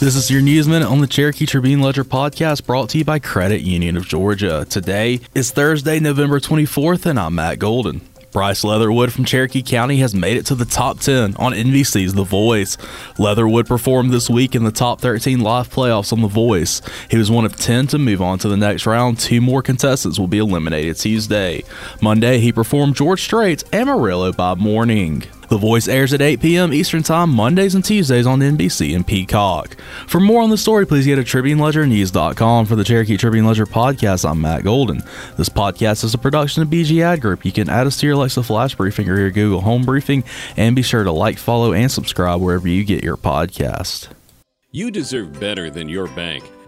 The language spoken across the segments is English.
This is your newsman on the Cherokee Tribune Ledger podcast brought to you by Credit Union of Georgia. Today is Thursday, November 24th, and I'm Matt Golden. Bryce Leatherwood from Cherokee County has made it to the top 10 on NBC's The Voice. Leatherwood performed this week in the top 13 live playoffs on The Voice. He was one of 10 to move on to the next round. Two more contestants will be eliminated Tuesday. Monday, he performed George Strait's Amarillo by Morning. The Voice airs at 8 p.m. Eastern Time Mondays and Tuesdays on NBC and Peacock. For more on the story, please go to TribuneLedgerNews.com. For the Cherokee Tribune Ledger podcast, I'm Matt Golden. This podcast is a production of BG Ad Group. You can add us to your Alexa Flash Briefing or your Google Home Briefing, and be sure to like, follow, and subscribe wherever you get your podcast. You deserve better than your bank.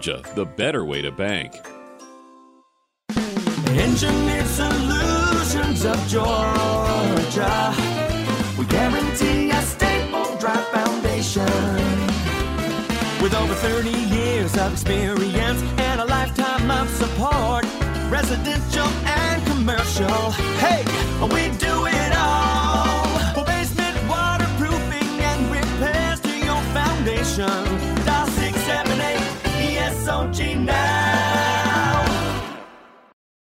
Georgia, the better way to bank. Engineered Solutions of Georgia. We guarantee a stable, dry foundation. With over 30 years of experience and a lifetime of support, residential and commercial. Hey, we do it all. For basement waterproofing and repairs to your foundation.